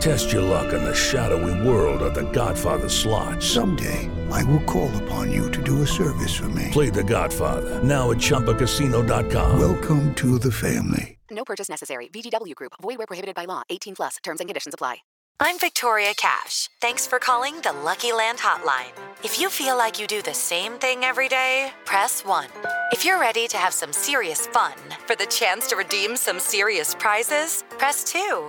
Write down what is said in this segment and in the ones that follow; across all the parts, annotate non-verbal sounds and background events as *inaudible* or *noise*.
Test your luck in the shadowy world of The Godfather slot. Someday, I will call upon you to do a service for me. Play The Godfather now at ChumbaCasino.com. Welcome to the family. No purchase necessary. VGW Group. Void where prohibited by law. 18 plus. Terms and conditions apply. I'm Victoria Cash. Thanks for calling the Lucky Land Hotline. If you feel like you do the same thing every day, press 1. If you're ready to have some serious fun for the chance to redeem some serious prizes, press 2.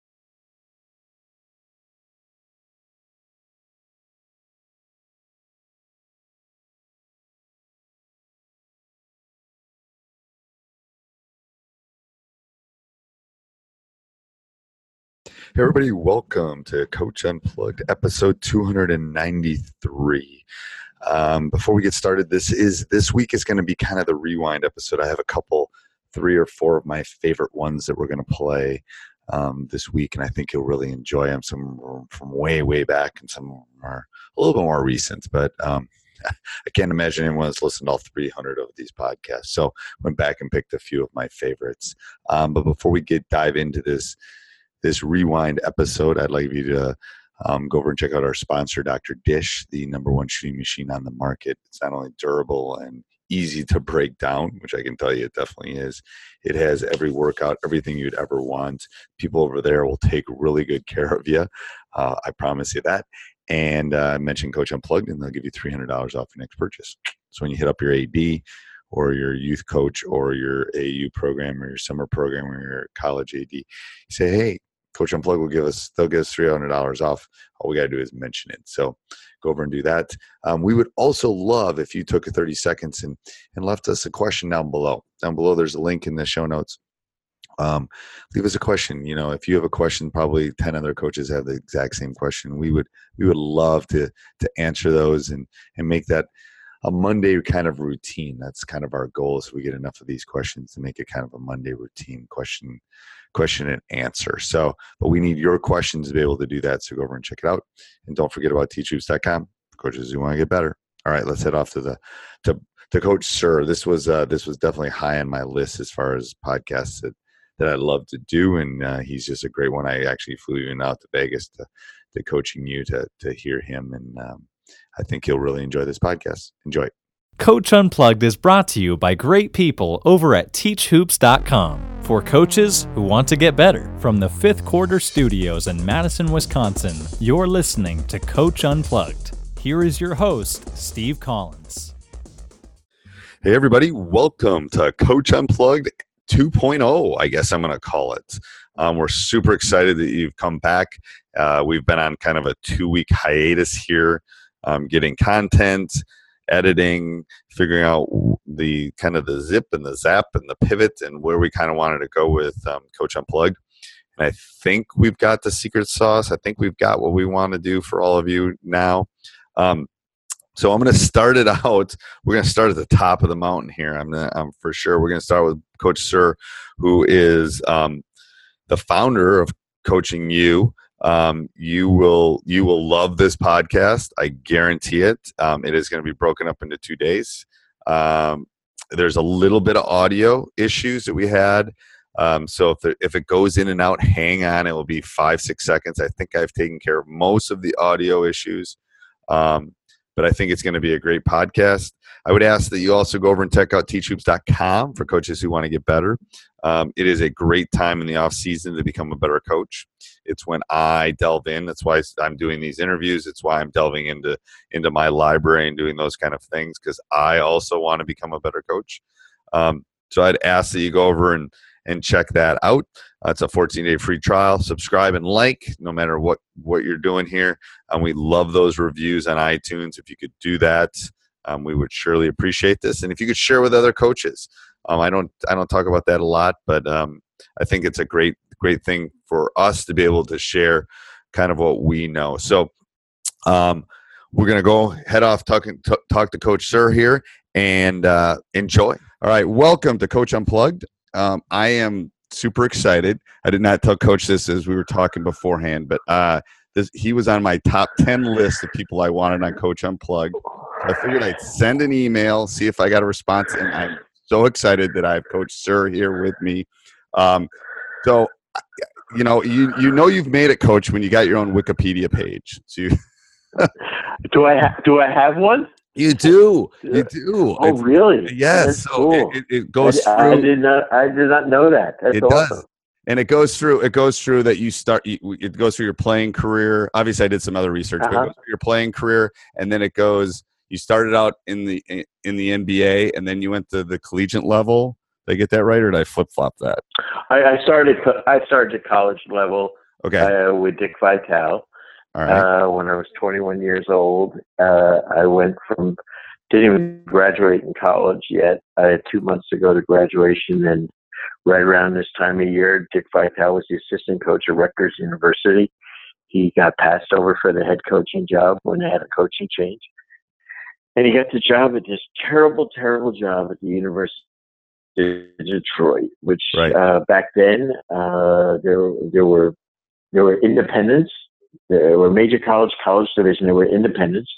Hey everybody, welcome to Coach Unplugged, episode 293. Um, before we get started, this is this week is going to be kind of the rewind episode. I have a couple, three or four of my favorite ones that we're going to play um, this week, and I think you'll really enjoy them. Some from way, way back, and some are a little bit more recent. But um, *laughs* I can't imagine anyone has listened to all 300 of these podcasts. So went back and picked a few of my favorites. Um, but before we get dive into this this rewind episode, I'd like you to um, go over and check out our sponsor, Dr. Dish, the number one shooting machine on the market. It's not only durable and easy to break down, which I can tell you it definitely is. It has every workout, everything you'd ever want. People over there will take really good care of you. Uh, I promise you that. And uh, mention Coach Unplugged, and they'll give you $300 off your next purchase. So when you hit up your AD, or your youth coach or your AU program or your summer program or your college AD. You say, hey, Coach Unplug will give us, they'll give us $300 off. All we got to do is mention it. So go over and do that. Um, we would also love if you took 30 seconds and, and left us a question down below. Down below, there's a link in the show notes. Um, leave us a question. You know, if you have a question, probably 10 other coaches have the exact same question. We would, we would love to, to answer those and, and make that a Monday kind of routine. That's kind of our goal. Is we get enough of these questions to make it kind of a Monday routine question, question and answer. So, but we need your questions to be able to do that. So go over and check it out, and don't forget about teachhoops.com. Coaches who want to get better. All right, let's head off to the to to Coach Suhr. This was uh, this was definitely high on my list as far as podcasts that that I love to do, and uh, he's just a great one. I actually flew even out to Vegas to to Coaching U to to hear him and. Um, I think you'll really enjoy this podcast. Enjoy. Coach Unplugged is brought to you by great people over at teachhoops.com for coaches who want to get better. From the fifth quarter studios in Madison, Wisconsin, you're listening to Coach Unplugged. Here is your host, Steve Collins. Hey, everybody, welcome to Coach Unplugged 2.0, I guess I'm going to call it. Um, we're super excited that you've come back. Uh, we've been on kind of a two week hiatus here um, getting content, editing, figuring out the kind of the zip and the zap and the pivot and where we kind of wanted to go with um, Coach Unplugged. And I think we've got the secret sauce. I think we've got what we want to do for all of you now. Um, so I'm going to start it *laughs* out. We're going to start at the top of the mountain here. I'm, gonna, I'm for sure. We're going to start with Coach Suhr, who is um, the founder of Coaching U. Um, you will you will love this podcast. I guarantee it. Um, it is going to be broken up into two days. Um, there's a little bit of audio issues that we had. Um, so if, the, if it goes in and out, hang on. It will be five six seconds. I think I've taken care of most of the audio issues. Um, but I think it's going to be a great podcast. I would ask that you also go over and check out teachhoops.com for coaches who want to get better. Um, it is a great time in the off season to become a better coach. It's when I delve in. That's why I'm doing these interviews. It's why I'm delving into into my library and doing those kind of things because I also want to become a better coach. Um, so I'd ask that you go over and and check that out. Uh, it's a 14 day free trial. Subscribe and like no matter what what you're doing here. And we love those reviews on iTunes. If you could do that, um, we would surely appreciate this. And if you could share with other coaches, um, I don't I don't talk about that a lot, but um, I think it's a great great thing for us to be able to share kind of what we know. So um, we're gonna go head off talking t- talk to Coach Suhr here and uh, enjoy. All right, welcome to Coach Unplugged. Um, I am super excited. I did not tell Coach this as we were talking beforehand, but uh, this, he was on my top 10 list of people I wanted on Coach Unplugged. I figured I'd send an email, see if I got a response, and I'm so excited that I have Coach Suhr here with me. Um, so, you know, you you know you've made it, Coach, when you got your own Wikipedia page. So you, *laughs* do I ha- do I have one? You do. You do. Oh, It's- really? Yes. That's So cool. it, it, goes I, through. I did not. I did not know that. That's it awesome. does and it goes through it goes through that you start it goes through your playing career obviously i did some other research but it Uh-huh. goes through your playing career and then it goes you started out in the in the nba and then you went to the collegiate level did i get that right or did i flip-flop that I, I started. I started at college level okay uh, with Dick Vitale all right uh, when I was 21 years old. Uh, I went from didn't even graduate in college yet. I had two months to go to graduation, and right around this time of year, Dick Vitale was the assistant coach at Rutgers University. He got passed over for the head coaching job when they had a coaching change, and he got the job at this terrible, terrible job at the University of Detroit, which Right. uh, back then uh, there there were there were independents there were major college, college division. There were independents,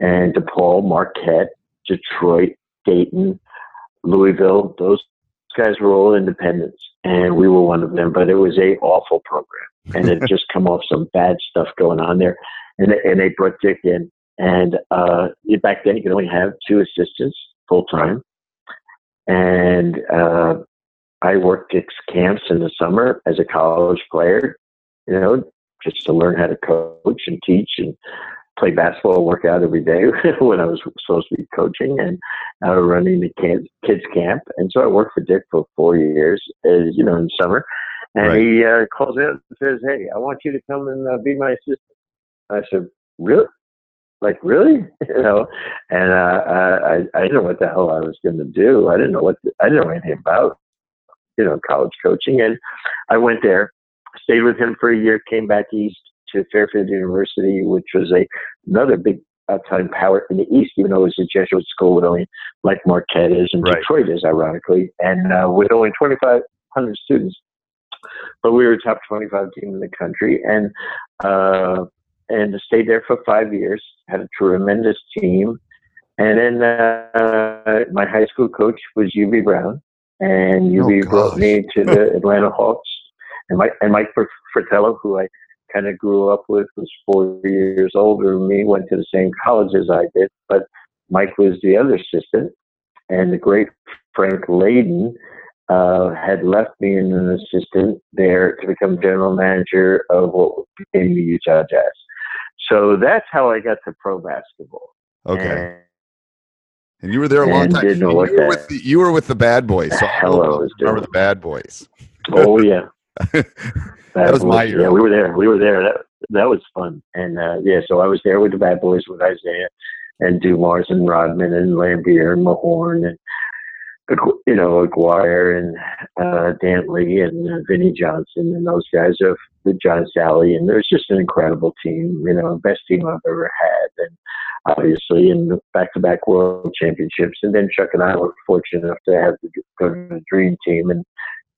and DePaul, Marquette, Detroit, Dayton, Louisville. Those guys were all independents, and we were one of them. But it was a awful program, and it *laughs* just come off some bad stuff going on there. And they, and they brought Dick in, and uh, back then you could only have two assistants full time, and uh, I worked Dick's camps in the summer as a college player. You know, just to learn how to coach and teach and play basketball, work out every day *laughs* when I was supposed to be coaching and uh, running the kids, kids camp. And so I worked for Dick for four years, as you know, in summer. And Right. he uh, calls me up and says, "Hey, I want you to come and uh, be my assistant." I said, "Really? Like really?" *laughs* you know, and uh, I I didn't know what the hell I was going to do. I didn't know what I didn't know anything about you know college coaching, and I went there stayed with him for a year, came back east to Fairfield University, which was a another big outside power in the east, even though it was a Jesuit school with only like Marquette is and Right. Detroit is, ironically, and uh, with only 2,500 students. But we were a top 25 team in the country, and uh, and stayed there for five years. Had a tremendous team, and then uh, my high school coach was Hubie Brown, and Oh, Hubie brought me to the *laughs* Atlanta Hawks and Mike and Mike Fratello, who I kind of grew up with, was four years older than me. Went to the same college as I did, but Mike was the other assistant, and the great Frank Layden uh, had left me as an assistant there to become general manager of what became the Utah Jazz. So that's how I got to pro basketball. okay And and you were there a long time didn't know And what you, were that- with the, you were with the bad boys so *laughs* I remember the bad boys oh yeah, that was my year. Yeah, we were there. We were there. That that was fun. And uh, yeah, so I was there with the bad boys with Isiah and Dumars and Rodman and Laimbeer and Mahorn and you know Aguirre and uh, Dantley and uh, Vinnie Johnson and those guys of the John Salley and was just an incredible team. You know, best team I've ever had. And obviously in back-to-back world championships. And then Chuck and I were fortunate enough to have the, the dream team and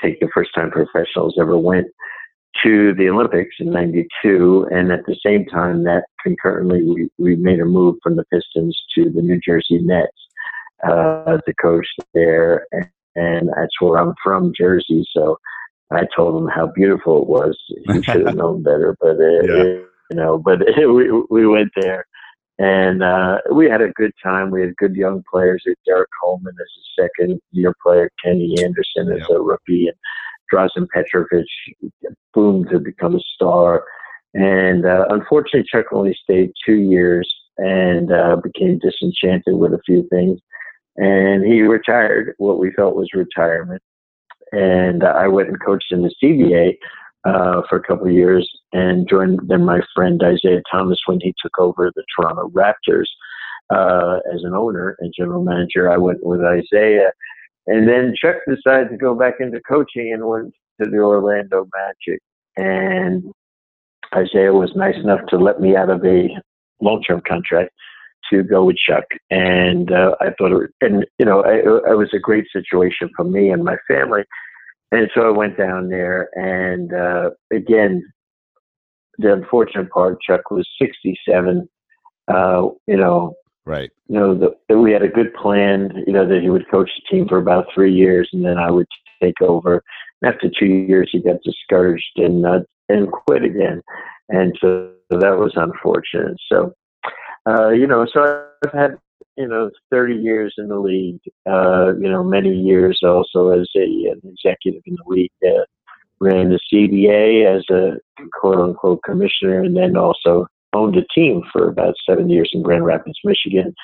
take the first time professionals ever went to the Olympics in 92. And at the same time, that concurrently, we, we made a move from the Pistons to the New Jersey Nets uh, to coach there. And, and that's where I'm from, Jersey. So I told him how beautiful it was. He should have *laughs* known better, but uh, Yeah. you know, but *laughs* we we went there, and uh, we had a good time. We had good young players. We had Derrick Coleman as a second year player, Kenny Anderson as a rookie, and Drazen Petrovic boomed to become a star. And uh, unfortunately, Chuck only stayed two years and uh, became disenchanted with a few things. And he retired, what we felt was retirement. And uh, I went and coached in the CBA uh, for a couple of years and joined then my friend Isiah Thomas when he took over the Toronto Raptors uh, as an owner and general manager. I went with Isiah. And then Chuck decided to go back into coaching and went to the Orlando Magic. And Isiah was nice enough to let me out of a long term contract to go with Chuck. And uh, I thought, it, and you know, I, it was a great situation for me and my family. And so I went down there, and uh, again, the unfortunate part, Chuck was 67. Uh, you know, right. You know, the, we had a good plan. You know that he would coach the team for about three years, and then I would take over. After two years, he got discouraged and uh, and quit again, and so, so that was unfortunate. So, uh, you know, so I've had you know, 30 years in the league, uh, you know, many years also as a, an executive in the league. Uh, ran the CBA as a quote unquote commissioner and then also owned a team for about seven years in Grand Rapids, Michigan.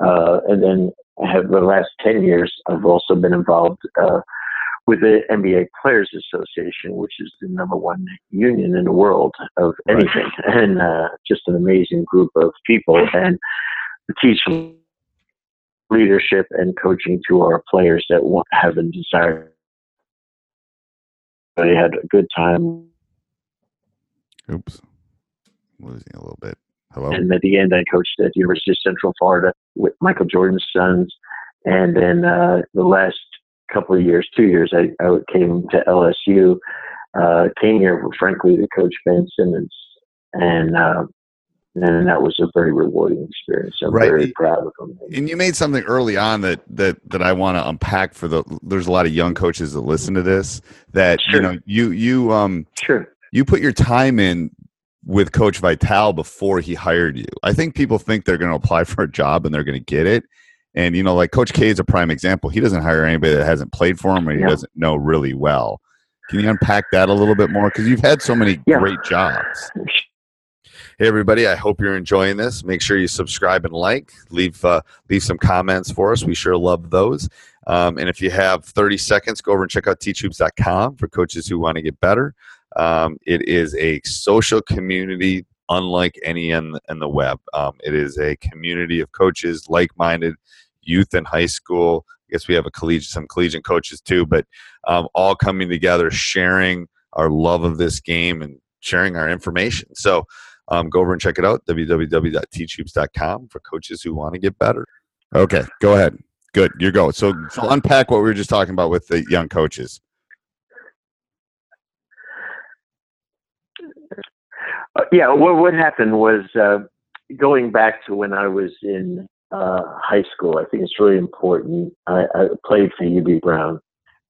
Uh, and then I have the last 10 years, I've also been involved uh, with the NBA Players Association, which is the number one union in the world of anything, right. *laughs* and uh, just an amazing group of people. And the teach leadership and coaching to our players that want, have a desire. They had a good time. Oops, losing a little bit. Hello. And at the end, I coached at the University of Central Florida with Michael Jordan's sons. And then uh, the last couple of years, two years, I, I came to LSU. Uh, came here, frankly, to coach Ben Simmons, and uh, and that was a very rewarding experience. I'm right. very proud of them. And you made something early on that that that I want to unpack for the. There's a lot of young coaches that listen to this. That sure. you know, you you um sure you put your time in with Coach Vitale before he hired you. I think people think they're going to apply *laughs* for a job and they're going to get it. And you know, like Coach K is a prime example. He doesn't hire anybody that hasn't played for him or he yeah. doesn't know really well. Can you unpack that a little bit more? Because you've had so many yeah. great jobs. Hey everybody, I hope you're enjoying this. Make sure you subscribe and like. Leave uh, leave some comments for us. We sure love those. Um, and if you have 30 seconds, go over and check out teachhoops.com for coaches who want to get better. Um, it is a social community unlike any in, in the web. Um, it is a community of coaches, like-minded youth in high school. I guess we have a collegiate, some collegiate coaches too, but um, all coming together, sharing our love of this game and sharing our information. So um, go over and check it out www.teachhoops.com for coaches who want to get better. Okay, go ahead. Good, you go. So, so unpack what we were just talking about with the young coaches. Uh, yeah, what what happened was uh, going back to when I was in uh, high school. I think it's really important. I, I played for Hubie Brown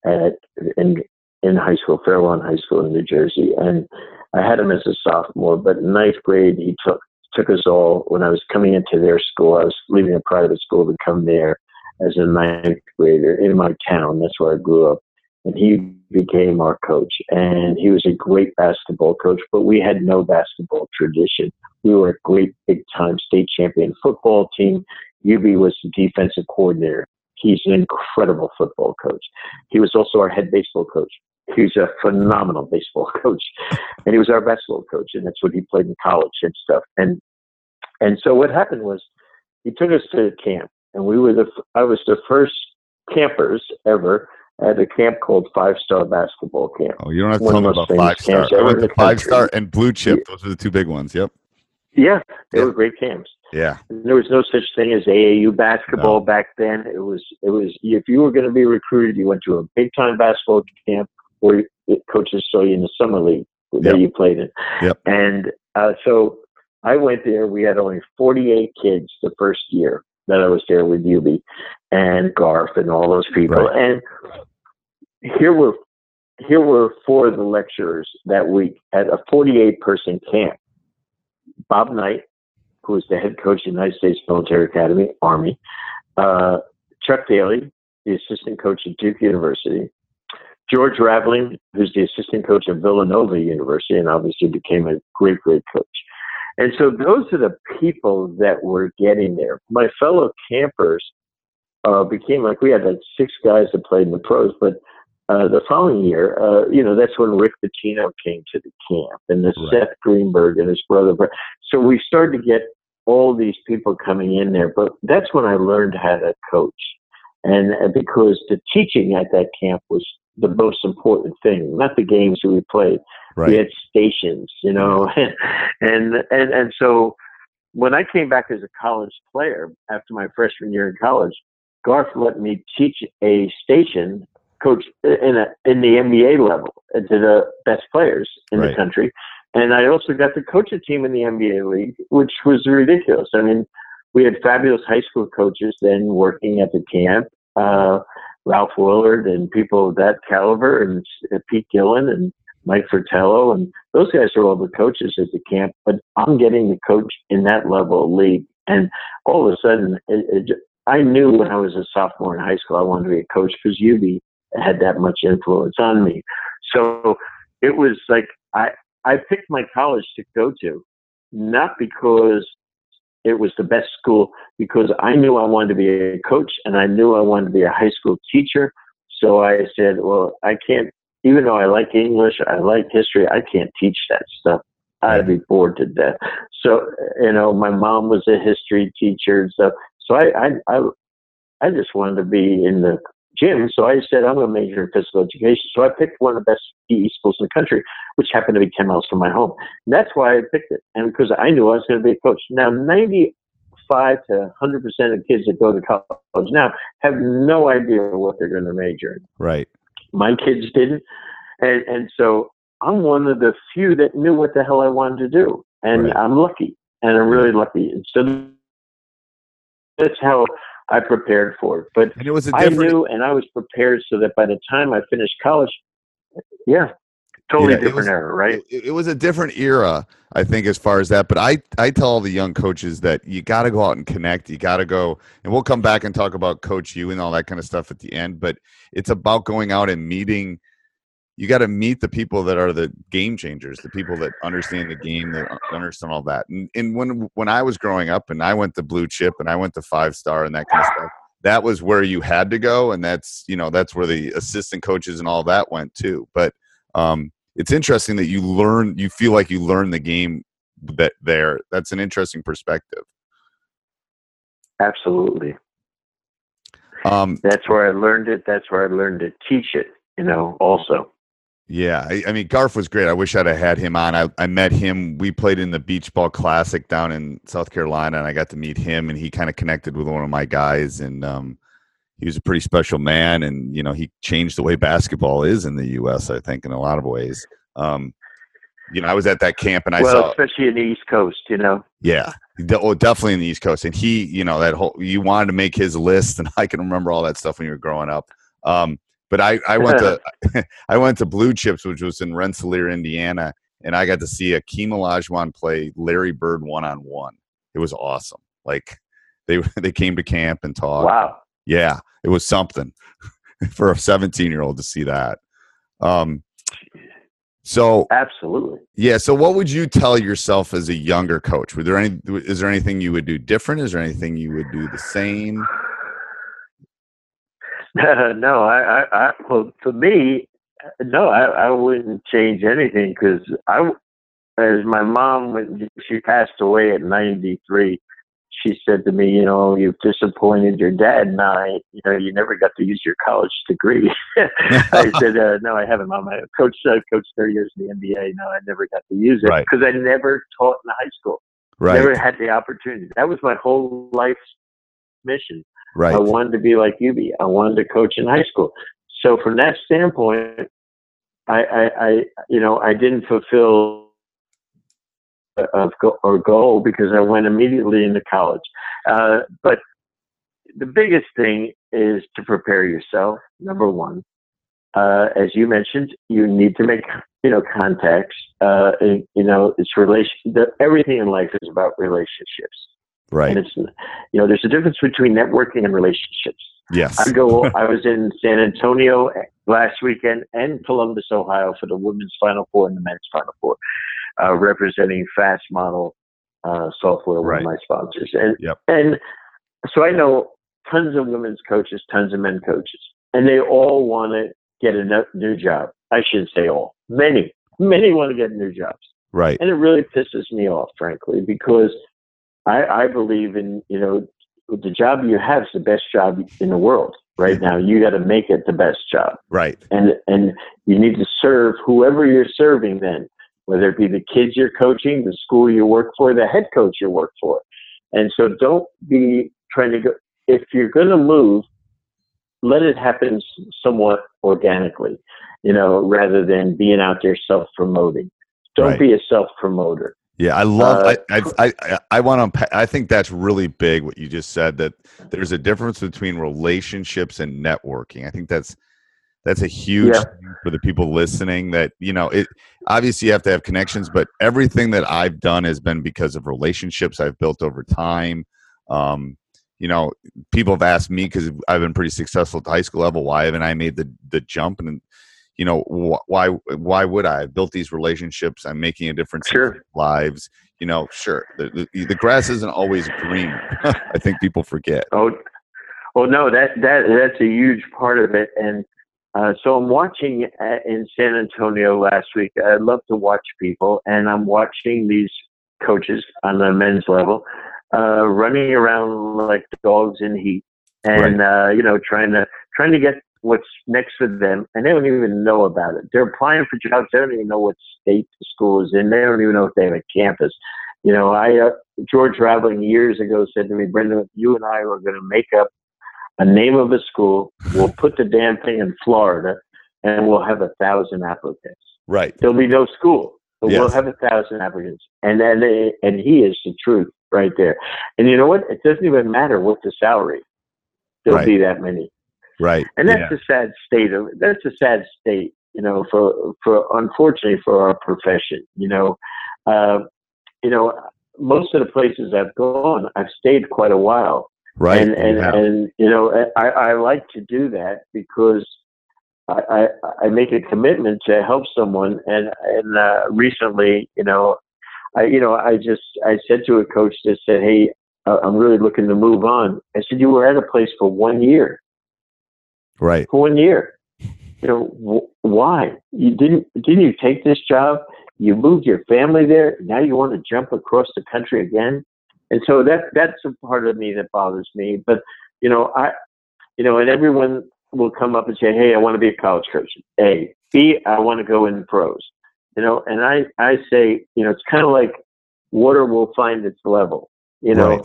at in in high school, Fairlawn High School in New Jersey, and I had him as a sophomore, but in ninth grade he took took us all when I was coming into their school. I was leaving a private school to come there as a ninth grader in my town. That's where I grew up. And he became our coach. And he was a great basketball coach, but we had no basketball tradition. We were a great big time state champion football team. Hubie was the defensive coordinator. He's an incredible football coach. He was also our head baseball coach. He's a phenomenal baseball *laughs* coach, and he was our basketball coach, and that's what he played in college and stuff. And and so what happened was he took us to camp, and we were the I was the first campers ever at a camp called Five Star Basketball Camp. Oh, you don't have to tell me about Five Star. I went to Five Star and Blue Chip. Those are the two big ones. Yep. Yeah, they were great camps. Yeah. There was no such thing as AAU basketball no. back then. It was it was if you were going to be recruited, you went to a big time basketball camp where coaches saw you in the summer league that yep. you played in. Yep. And uh, so I went there. We had only 48 kids the first year that I was there with Hubie and Garf and all those people. Right. And here were here were four of the lecturers that week at a 48 person camp. Bob Knight, who was the head coach of the United States Military Academy, Army, uh, Chuck Daly, the assistant coach at Duke University, George Raveling, who's the assistant coach at Villanova University, and obviously became a great, great coach. And so those are the people that were getting there. My fellow campers uh, became like we had like six guys that played in the pros, but uh, the following year, uh, you know, that's when Rick Pitino came to the camp and the Right. Seth Greenberg and his brother. So we started to get all these people coming in there, but that's when I learned how to coach. And uh, because the teaching at that camp was the most important thing, not the games that we played. We had stations, you know, *laughs* and and and so when I came back as a college player after my freshman year in college, Garf let me teach a station coach in a in the NBA level to the best players in Right. the country, and I also got to coach a team in the NBA league, which was ridiculous. I mean, we had fabulous high school coaches then working at the camp. Uh, Ralph Willard and people of that caliber, and uh, Pete Gillen and Mike Fratello, and those guys are all the coaches at the camp. But I'm getting to coach in that level of league, and all of a sudden, it, it, I knew when I was a sophomore in high school I wanted to be a coach because Hubie had that much influence on me. So it was like I I picked my college to go to, not because it was the best school, because I knew I wanted to be a coach and I knew I wanted to be a high school teacher. So I said, well, I can't, even though I like English, I like history, I can't teach that stuff. I'd be bored to death. So, you know, my mom was a history teacher and stuff. So I, I, I, I just wanted to be in the gym. So I said, I'm going to major in physical education. So I picked one of the best PE schools in the country, which happened to be 10 miles from my home. And that's why I picked it. And because I knew I was going to be a coach. Now, 95 to 100% of kids that go to college now have no idea what they're going to major in. Right. My kids didn't. And, and so I'm one of the few that knew what the hell I wanted to do. And Right. I'm lucky. And I'm really lucky. And so that's how I prepared for it. But And it was a I different. knew and I was prepared so that by the time I finished college, yeah, totally Yeah, different was- era, right? It, it was a different era, I think, as far as that. But I, I tell all the young coaches that you got to go out and connect. You got to go, and we'll come back and talk about Coach You and all that kind of stuff at the end. But it's about going out and meeting. You got to meet the people that are the game changers, the people that understand the game, that understand all that. And, and when when I was growing up, and I went to blue chip, and I went to five star, and that kind of stuff. That was where you had to go, and that's you know that's where the assistant coaches and all that went too. But um, it's interesting that you learn you feel like you learn the game that there that's an interesting perspective Absolutely. um That's where I learned it. That's where I learned to teach it, you know, also. Yeah I, I mean garf was great i wish i'd have had him on I, I met him we played in the beach ball classic down in south carolina and i got to meet him and he kind of connected with one of my guys and um he was a pretty special man and you know he changed the way basketball is in the us i think in a lot of ways um you know i was at that camp and i well, saw especially in the East Coast, you know. Yeah, oh, definitely in the East Coast. And he, you know, that whole you wanted to make his list, and *laughs* I can remember all that stuff when you were growing up. Um, but I, I went to *laughs* *laughs* I went to Blue Chips, which was in Rensselaer, Indiana, and I got to see Akeem Olajuwon play Larry Bird one on one. It was awesome. Like they *laughs* they came to camp and talked. Wow. Yeah, it was something for a 17 year old to see that. Um, so Absolutely. yeah. So, what would you tell yourself as a younger coach? Were there any? Is there anything you would do different? Is there anything you would do the same? *laughs* no, I, I, I, well, for me, no, I, I wouldn't change anything because I, as my mom, when she passed away at 93, she said to me, you know, you've disappointed your dad and I, you know, you never got to use your college degree. *laughs* I *laughs* said, uh, no, I haven't, mom. I coached, I've coached 30 years in the NBA. No, I never got to use it Right. because I never taught in high school. Right. Never had the opportunity. That was my whole life's mission. Right. I wanted to be like be. I wanted to coach in high school. So from that standpoint, I, I, I you know, I didn't fulfill of go- or goal because I went immediately into college. Uh, but the biggest thing is to prepare yourself. Number one, uh, as you mentioned, you need to make you know, contacts. Uh, and, you know, it's relation. The, everything in life is about relationships. Right. And it's, you know, there's a difference between networking and relationships. Yes. I go. I was in San Antonio last weekend and Columbus, Ohio, for the women's Final Four and the men's Final Four, uh, representing FastModel uh, Software, one of my sponsors. And Yep. and so I know tons of women's coaches, tons of men coaches, and they all want to get a new job. I shouldn't say all. Many, many want to get new jobs, right. and it really pisses me off, frankly, because I, I believe in you know the job you have is the best job in the world right now. You got to make it the best job, Right. and and you need to serve whoever you're serving. Then, whether it be the kids you're coaching, the school you work for, the head coach you work for, and so don't be trying to go. If you're going to move, let it happen somewhat organically, you know, rather than being out there self promoting. Don't Right. be a self promoter. Yeah, I love. Uh, I I I, I want to. I think that's really big. What you just said that there's a difference between relationships and networking. I think that's that's a huge Yeah. thing for the people listening. That you know, it obviously you have to have connections, but everything that I've done has been because of relationships I've built over time. Um, you know, people have asked me because I've been pretty successful at the high school level. Why haven't I made the the jump? And you know, wh- why why would I? I've built these relationships. I'm making a difference in Sure. people's lives. You know, sure, the, the, the grass isn't always green. *laughs* I think people forget. Oh, well, no, that that that's a huge part of it. And uh, so I'm watching uh, in San Antonio last week. I love to watch people, and I'm watching these coaches on the men's level uh, running around like dogs in heat, and uh, you know, trying to trying to get what's next for them, and they don't even know about it. They're applying for jobs. They don't even know what state the school is in. They don't even know if they have a campus. You know, I uh, George Raveling years ago said to me, Brendan, you and I are going to make up a name of a school. We'll put the damn thing in Florida, and we'll have a thousand applicants. Right. There'll be no school, but we'll have a thousand applicants. And then, they, and he is the truth right there. And you know what? It doesn't even matter what the salary. There'll Right. be that many. Right. And that's yeah. a sad state of that's a sad state, you know, for for unfortunately for our profession. You know, uh, you know, most of the places I've gone, I've stayed quite a while, right. and and, and you know, I, I like to do that because I, I I make a commitment to help someone, and and uh, recently, you know, I you know I just I said to a coach that said, hey. I'm really looking to move on. I said, you were at a place for one year right. for one year. You know wh- why? You didn't didn't you take this job? You moved your family there. Now you want to jump across the country again, and so that that's a part of me that bothers me. But you know, I, you know, and everyone will come up and say, "Hey, I want to be a college coach." A, B, I want to go in pros. You know, and I I say, you know, it's kind of like water will find its level. You know, Right.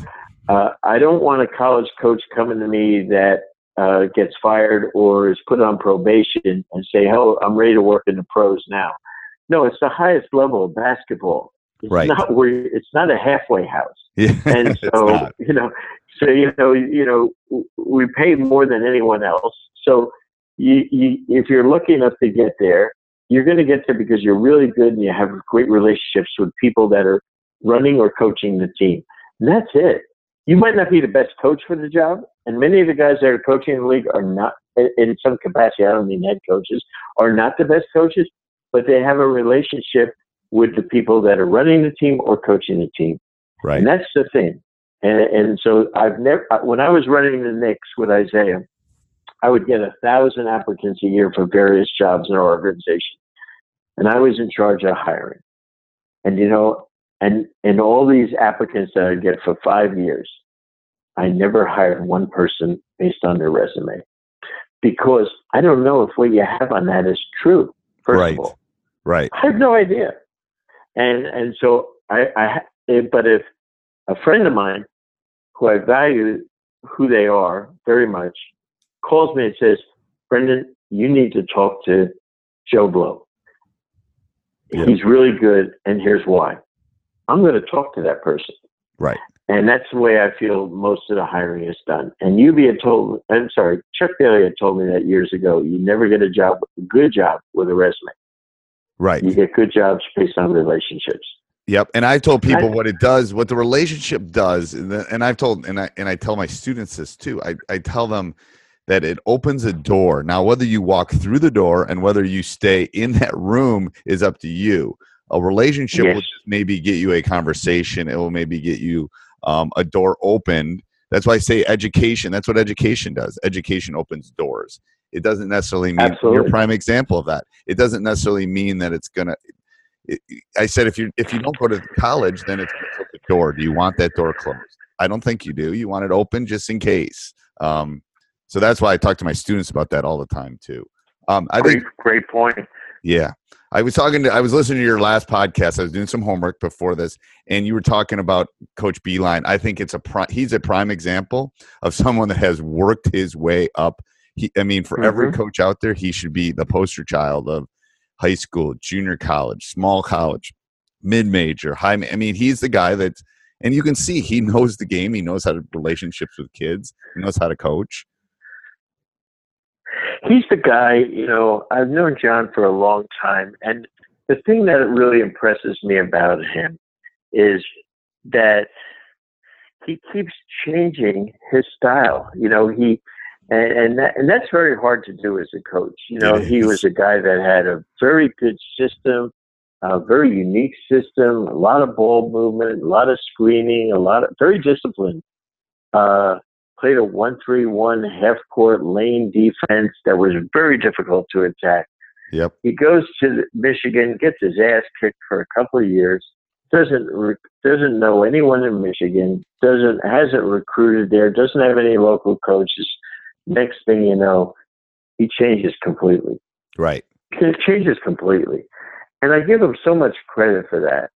uh, I don't want a college coach coming to me that uh, gets fired or is put on probation and say, "Oh, I'm ready to work in the pros now." No, it's the highest level of basketball. It's Right. not where it's not a halfway house. *laughs* Yeah. And so *laughs* you know, so you know, you know, we pay more than anyone else. So you, you, if you're lucky enough to get there, you're going to get there because you're really good and you have great relationships with people that are running or coaching the team. And that's it. You might not be the best coach for the job, and many of the guys that are coaching the league are not, in- some capacity, I don't mean head coaches, are not the best coaches, but they have a relationship with the people that are running the team or coaching the team. Right. And that's the thing. And, and so I've never, when I was running the Knicks with Isiah, I would get a thousand applicants a year for various jobs in our organization. And I was in charge of hiring. And, you know, and, and all these applicants that I'd get for five years, I never hired one person based on their resume because I don't know if what you have on that is true, first Right. of all. Right. I have no idea. And and so I, I eh, but if a friend of mine who I value who they are very much calls me and says, Brendan, you need to talk to Joe Blow. He's really good, and here's why. I'm going to talk to that person. Right. And that's the way I feel most of the hiring is done. And Hubie had told, I'm sorry, Chuck Daly had told me that years ago. You never get a job, a good job with a resume. Right. You get good jobs based on relationships. Yep. And I've told people what it does, what the relationship does, and, the, and I've told and I and I tell my students this too. I, I tell them that it opens a door. Now, whether you walk through the door and whether you stay in that room is up to you. A relationship will Yes. just maybe get you a conversation. It will maybe get you um, a door opened. That's why I say education. That's what education does. Education opens doors. It doesn't necessarily mean you're a Absolutely. prime example of that. It doesn't necessarily mean that it's gonna. it- I said if you if you don't go to college, then it's the door. Do you want that door closed? I don't think you do. You want it open just in case. Um, so that's why I talk to my students about that all the time too. Um, I Great, think great point. yeah. I was talking to I was listening to your last podcast. I was doing some homework before this, and you were talking about Coach Beilein. I think it's a pri- he's a prime example of someone that has worked his way up. He, I mean, for every Mhm. coach out there, he should be the poster child of high school, junior college, small college, mid major, high. I mean, he's the guy that's, and you can see he knows the game. He knows how to relationships with kids. He knows how to coach. He's the guy, you know, I've known John for a long time. And the thing that really impresses me about him is that he keeps changing his style. You know, he, and, and, that, and that's very hard to do as a coach. You know, he was a guy that had a very good system, a very unique system, a lot of ball movement, a lot of screening, a lot of very disciplined. Uh, played a one-three-one half-court lane defense that was very difficult to attack. Yep. He goes to Michigan, gets his ass kicked for a couple of years. Doesn't re- doesn't know anyone in Michigan. Doesn't hasn't recruited there. Doesn't have any local coaches. Next thing you know, he changes completely. Right. It changes completely, and I give him so much credit for that.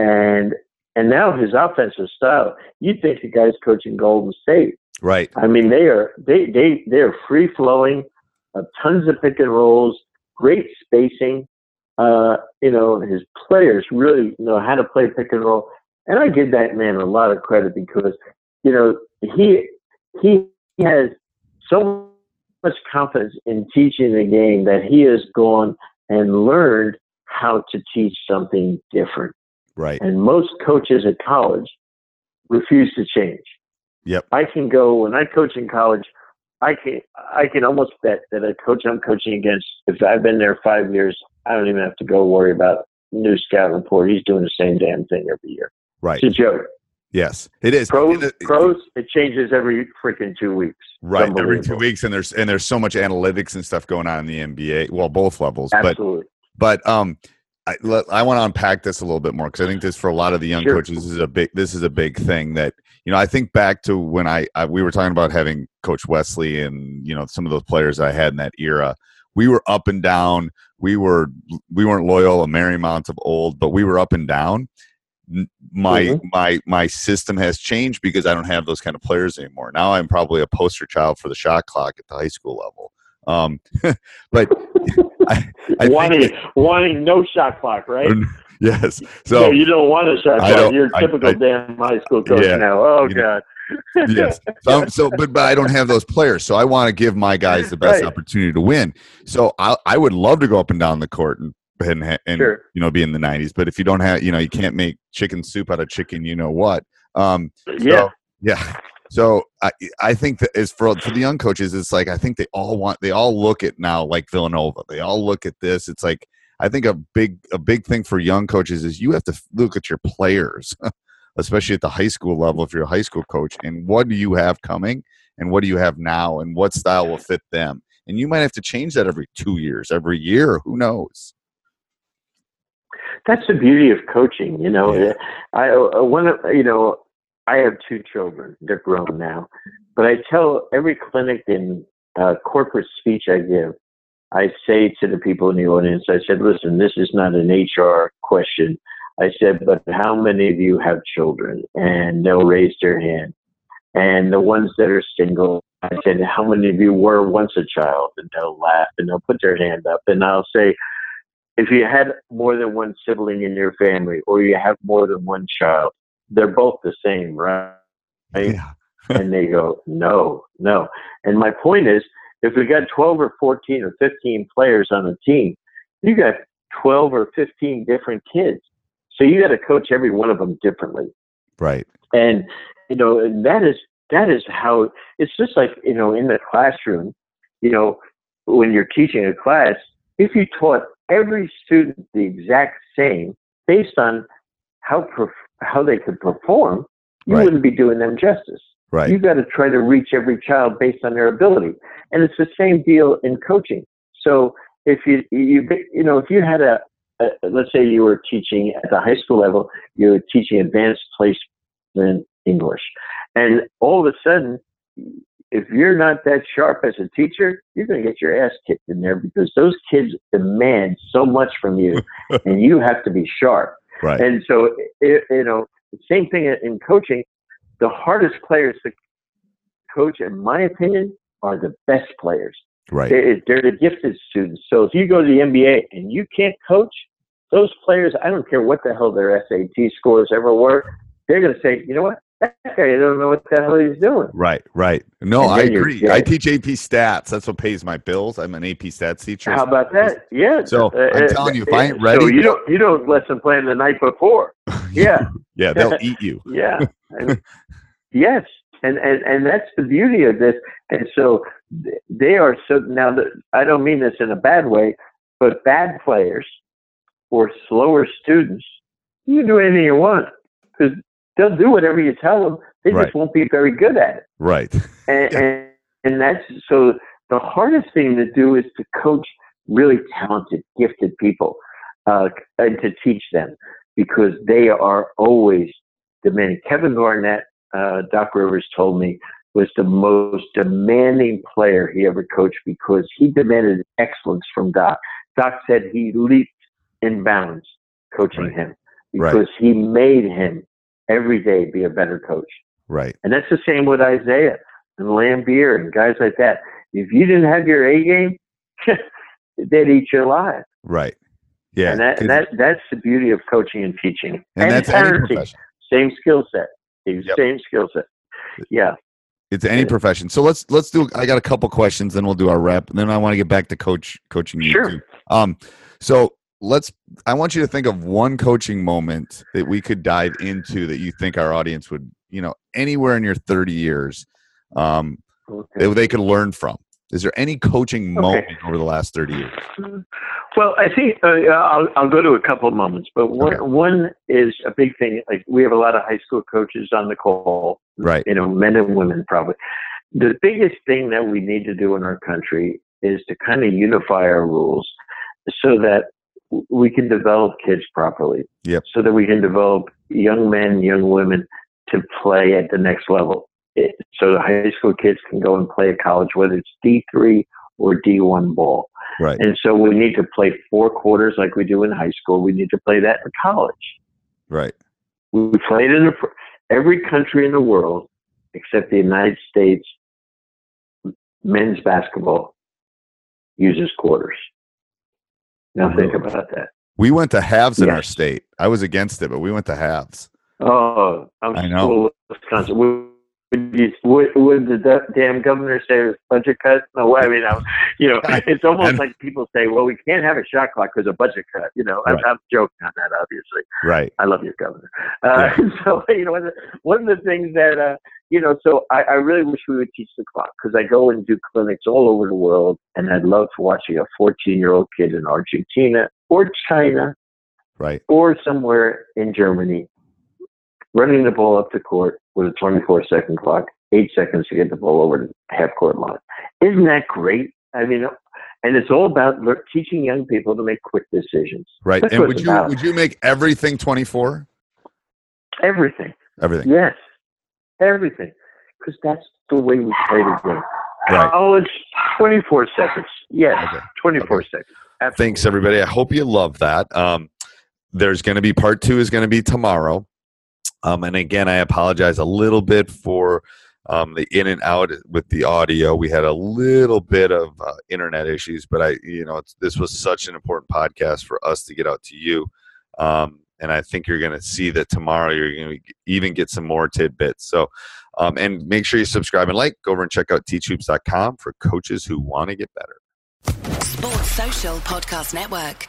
And and now his offensive style. You'd think the guy's coaching Golden State. Right. I mean, they are they they they are free flowing, uh, tons of pick and rolls, great spacing. Uh, you know, his players really know how to play pick and roll, and I give that man a lot of credit because you know he he has so much confidence in teaching the game that he has gone and learned how to teach something different. Right. And most coaches at college refuse to change. Yep. I can go when I coach in college. I can I can almost bet that a coach I'm coaching against, if I've been there five years, I don't even have to go worry about new scout report. He's doing the same damn thing every year. Right. It's a joke. Yes, it is. Pros, it- pros, it changes every freaking two weeks. Right every two weeks, and there's and there's so much analytics and stuff going on in the NBA. Well, both levels, but Absolutely. but um, I I want to unpack this a little bit more because I think this for a lot of the young Sure. coaches this is a big this is a big thing that you know I think back to when I, I we were talking about having Coach Wesley and you know some of those players I had in that era. We were up and down. We were we weren't Loyola Marymount of old, but we were up and down. My Mhm. my my system has changed because I don't have those kind of players anymore. Now I'm probably a poster child for the shot clock at the high school level. Um, *laughs* but I, I wanting wanting no shot clock, right? *laughs* yes. So So you don't want a shot I clock. You're a I- typical I- damn high school coach Yeah. now. Oh You know, God. yes. So, so but, but I don't have those players. So I want to give my guys the best Right. opportunity to win. So I I would love to go up and down the court and and, and Sure. you know be in the 90s. But if you don't have you know you can't make chicken soup out of chicken. You know what? Um, Yeah. yeah. So I I think that is for for the young coaches, it's like I think they all want they all look at now like Villanova. They all look at this. It's like I think a big a big thing for young coaches is you have to look at your players, *laughs* especially at the high school level if you're a high school coach, and what do you have coming and what do you have now and what style will fit them. And you might have to change that every two years, every year. Who knows? That's the beauty of coaching. You know, Yeah. I uh, one you know I have two children. They're grown now, but I tell every clinic and uh, corporate speech I give, I say to the people in the audience, I said, "Listen, this is not an HR question." I said, "But how many of you have children?" And they'll raise their hand. And the ones that are single, I said, "How many of you were once a child?" And they'll laugh and they'll put their hand up. And I'll say, if you had more than one sibling in your family or you have more than one child, they're both the same, right? Yeah. *laughs* and they go, no, no. And my point is, if we got 12 or 14 or 15 players on a team, you got 12 or 15 different kids. So you got to coach every one of them differently. Right. And, you know, and that is, that is how it's just like, you know, in the classroom, you know, when you're teaching a class, if you taught every student the exact same based on how, how they could perform, you Right. wouldn't be doing them justice. Right. You got to try to reach every child based on their ability, and it's the same deal in coaching. So if you you you know if you had a, a let's say you were teaching at the high school level, you were teaching advanced placement English, and all of a sudden, if you're not that sharp as a teacher, you're going to get your ass kicked in there because those kids demand so much from you, *laughs* and you have to be sharp. Right. And so, it, you know, same thing in coaching. The hardest players to coach, in my opinion, are the best players. right. They're, they're the gifted students. So if you go to the NBA and you can't coach, those players, I don't care what the hell their SAT scores ever were, they're going to say, you know what? That guy don't know what the hell he's doing. Right, right. No, I agree. I teach AP stats. That's what pays my bills. I'm an AP stats teacher. How about that? Yeah. So, uh, uh, I'm telling you, if I ain't ready- so you don't you don't lesson plan the night before. *laughs* Yeah. *laughs* Yeah, they'll eat you. *laughs* Yeah. And- yes. And, and and that's the beauty of this. And so they are so now. The, I don't mean this in a bad way, but bad players or slower students, you can do anything you want because they'll do whatever you tell them. They Right. just won't be very good at it. Right. *laughs* And, and and that's so the hardest thing to do is to coach really talented, gifted people, uh, and to teach them because they are always demanding. Kevin Garnett, uh, Doc Rivers told me, was the most demanding player he ever coached because he demanded excellence from Doc. Doc said he leaped in bounds coaching Right. him Right. because he made him every day be a better coach. Right. And that's the same with Isiah and Laimbeer and guys like that. If you didn't have your A game, *laughs* they'd eat you alive. Right. Yeah. and that, and that that's the beauty of coaching and teaching. and that's any parenting. profession. Same skill set. The Yep. Same skill set. Yeah. It's any profession. So let's let's do. I got a couple questions, then we'll do our rep. And then I want to get back to coach Coaching U Sure. too. Um, so let's. I want you to think of one coaching moment that we could dive into that you think our audience would, you know, anywhere in your thirty years, um, Okay. that they could learn from. Is there any coaching moment over the last thirty years? Well, I think uh, I'll, I'll go to a couple of moments, but one, Okay. one is a big thing. Like we have a lot of high school coaches on the call, Right. you know, men and women probably. The biggest thing that we need to do in our country is to kind of unify our rules so that we can develop kids properly. Yep. So that we can develop young men, young women to play at the next level. It, so the high school kids can go and play at college, whether it's D3 or D1 ball. Right. And so we need to play four quarters like we do in high school. We need to play that in college. Right. We played in a, every country in the world except the United States. Men's basketball uses quarters. Now think about that. We went to halves in our state. I was against it, but we went to halves. Oh, I'm I know. Wisconsin. Would, you- would, would the damn governor say it was budget cut? No, way. I mean, I'm, you know, it's almost like people say, "Well, we can't have a shot clock because of budget cut." You know, I'm, I'm joking on that, obviously. Right. I love your governor. Uh, *laughs* so you know, one of the, one of the things that uh, you know, so I, I really wish we would teach the clock because I go and do clinics all over the world, and I'd love to watch a 14 year old kid in Argentina or China Right. or somewhere in Germany running the ball up the court with a 24 second clock, eight seconds to get the ball over the half court line. Isn't that great? I mean, and it's all about teaching young people to make quick decisions. Right. That's and would you about. would you make everything twenty four? Everything. Everything. Yes. Everything. Because that's the way we play the game. Right. College, 24 seconds. Yes. Okay. 24 seconds. Absolutely. Thanks, everybody. I hope you love that. Um, there's going to be part two is going to be tomorrow. Um, and again, I apologize a little bit for um, the in and out with the audio. We had a little bit of uh, internet issues, but I, you know, this was such an important podcast for us to get out to you. Um, and I think you're going to see that tomorrow. You're going to even get some more tidbits. So, um, and make sure you subscribe and like. Go over and check out teachhoops.com for coaches who want to get better. Sports Social Podcast Network.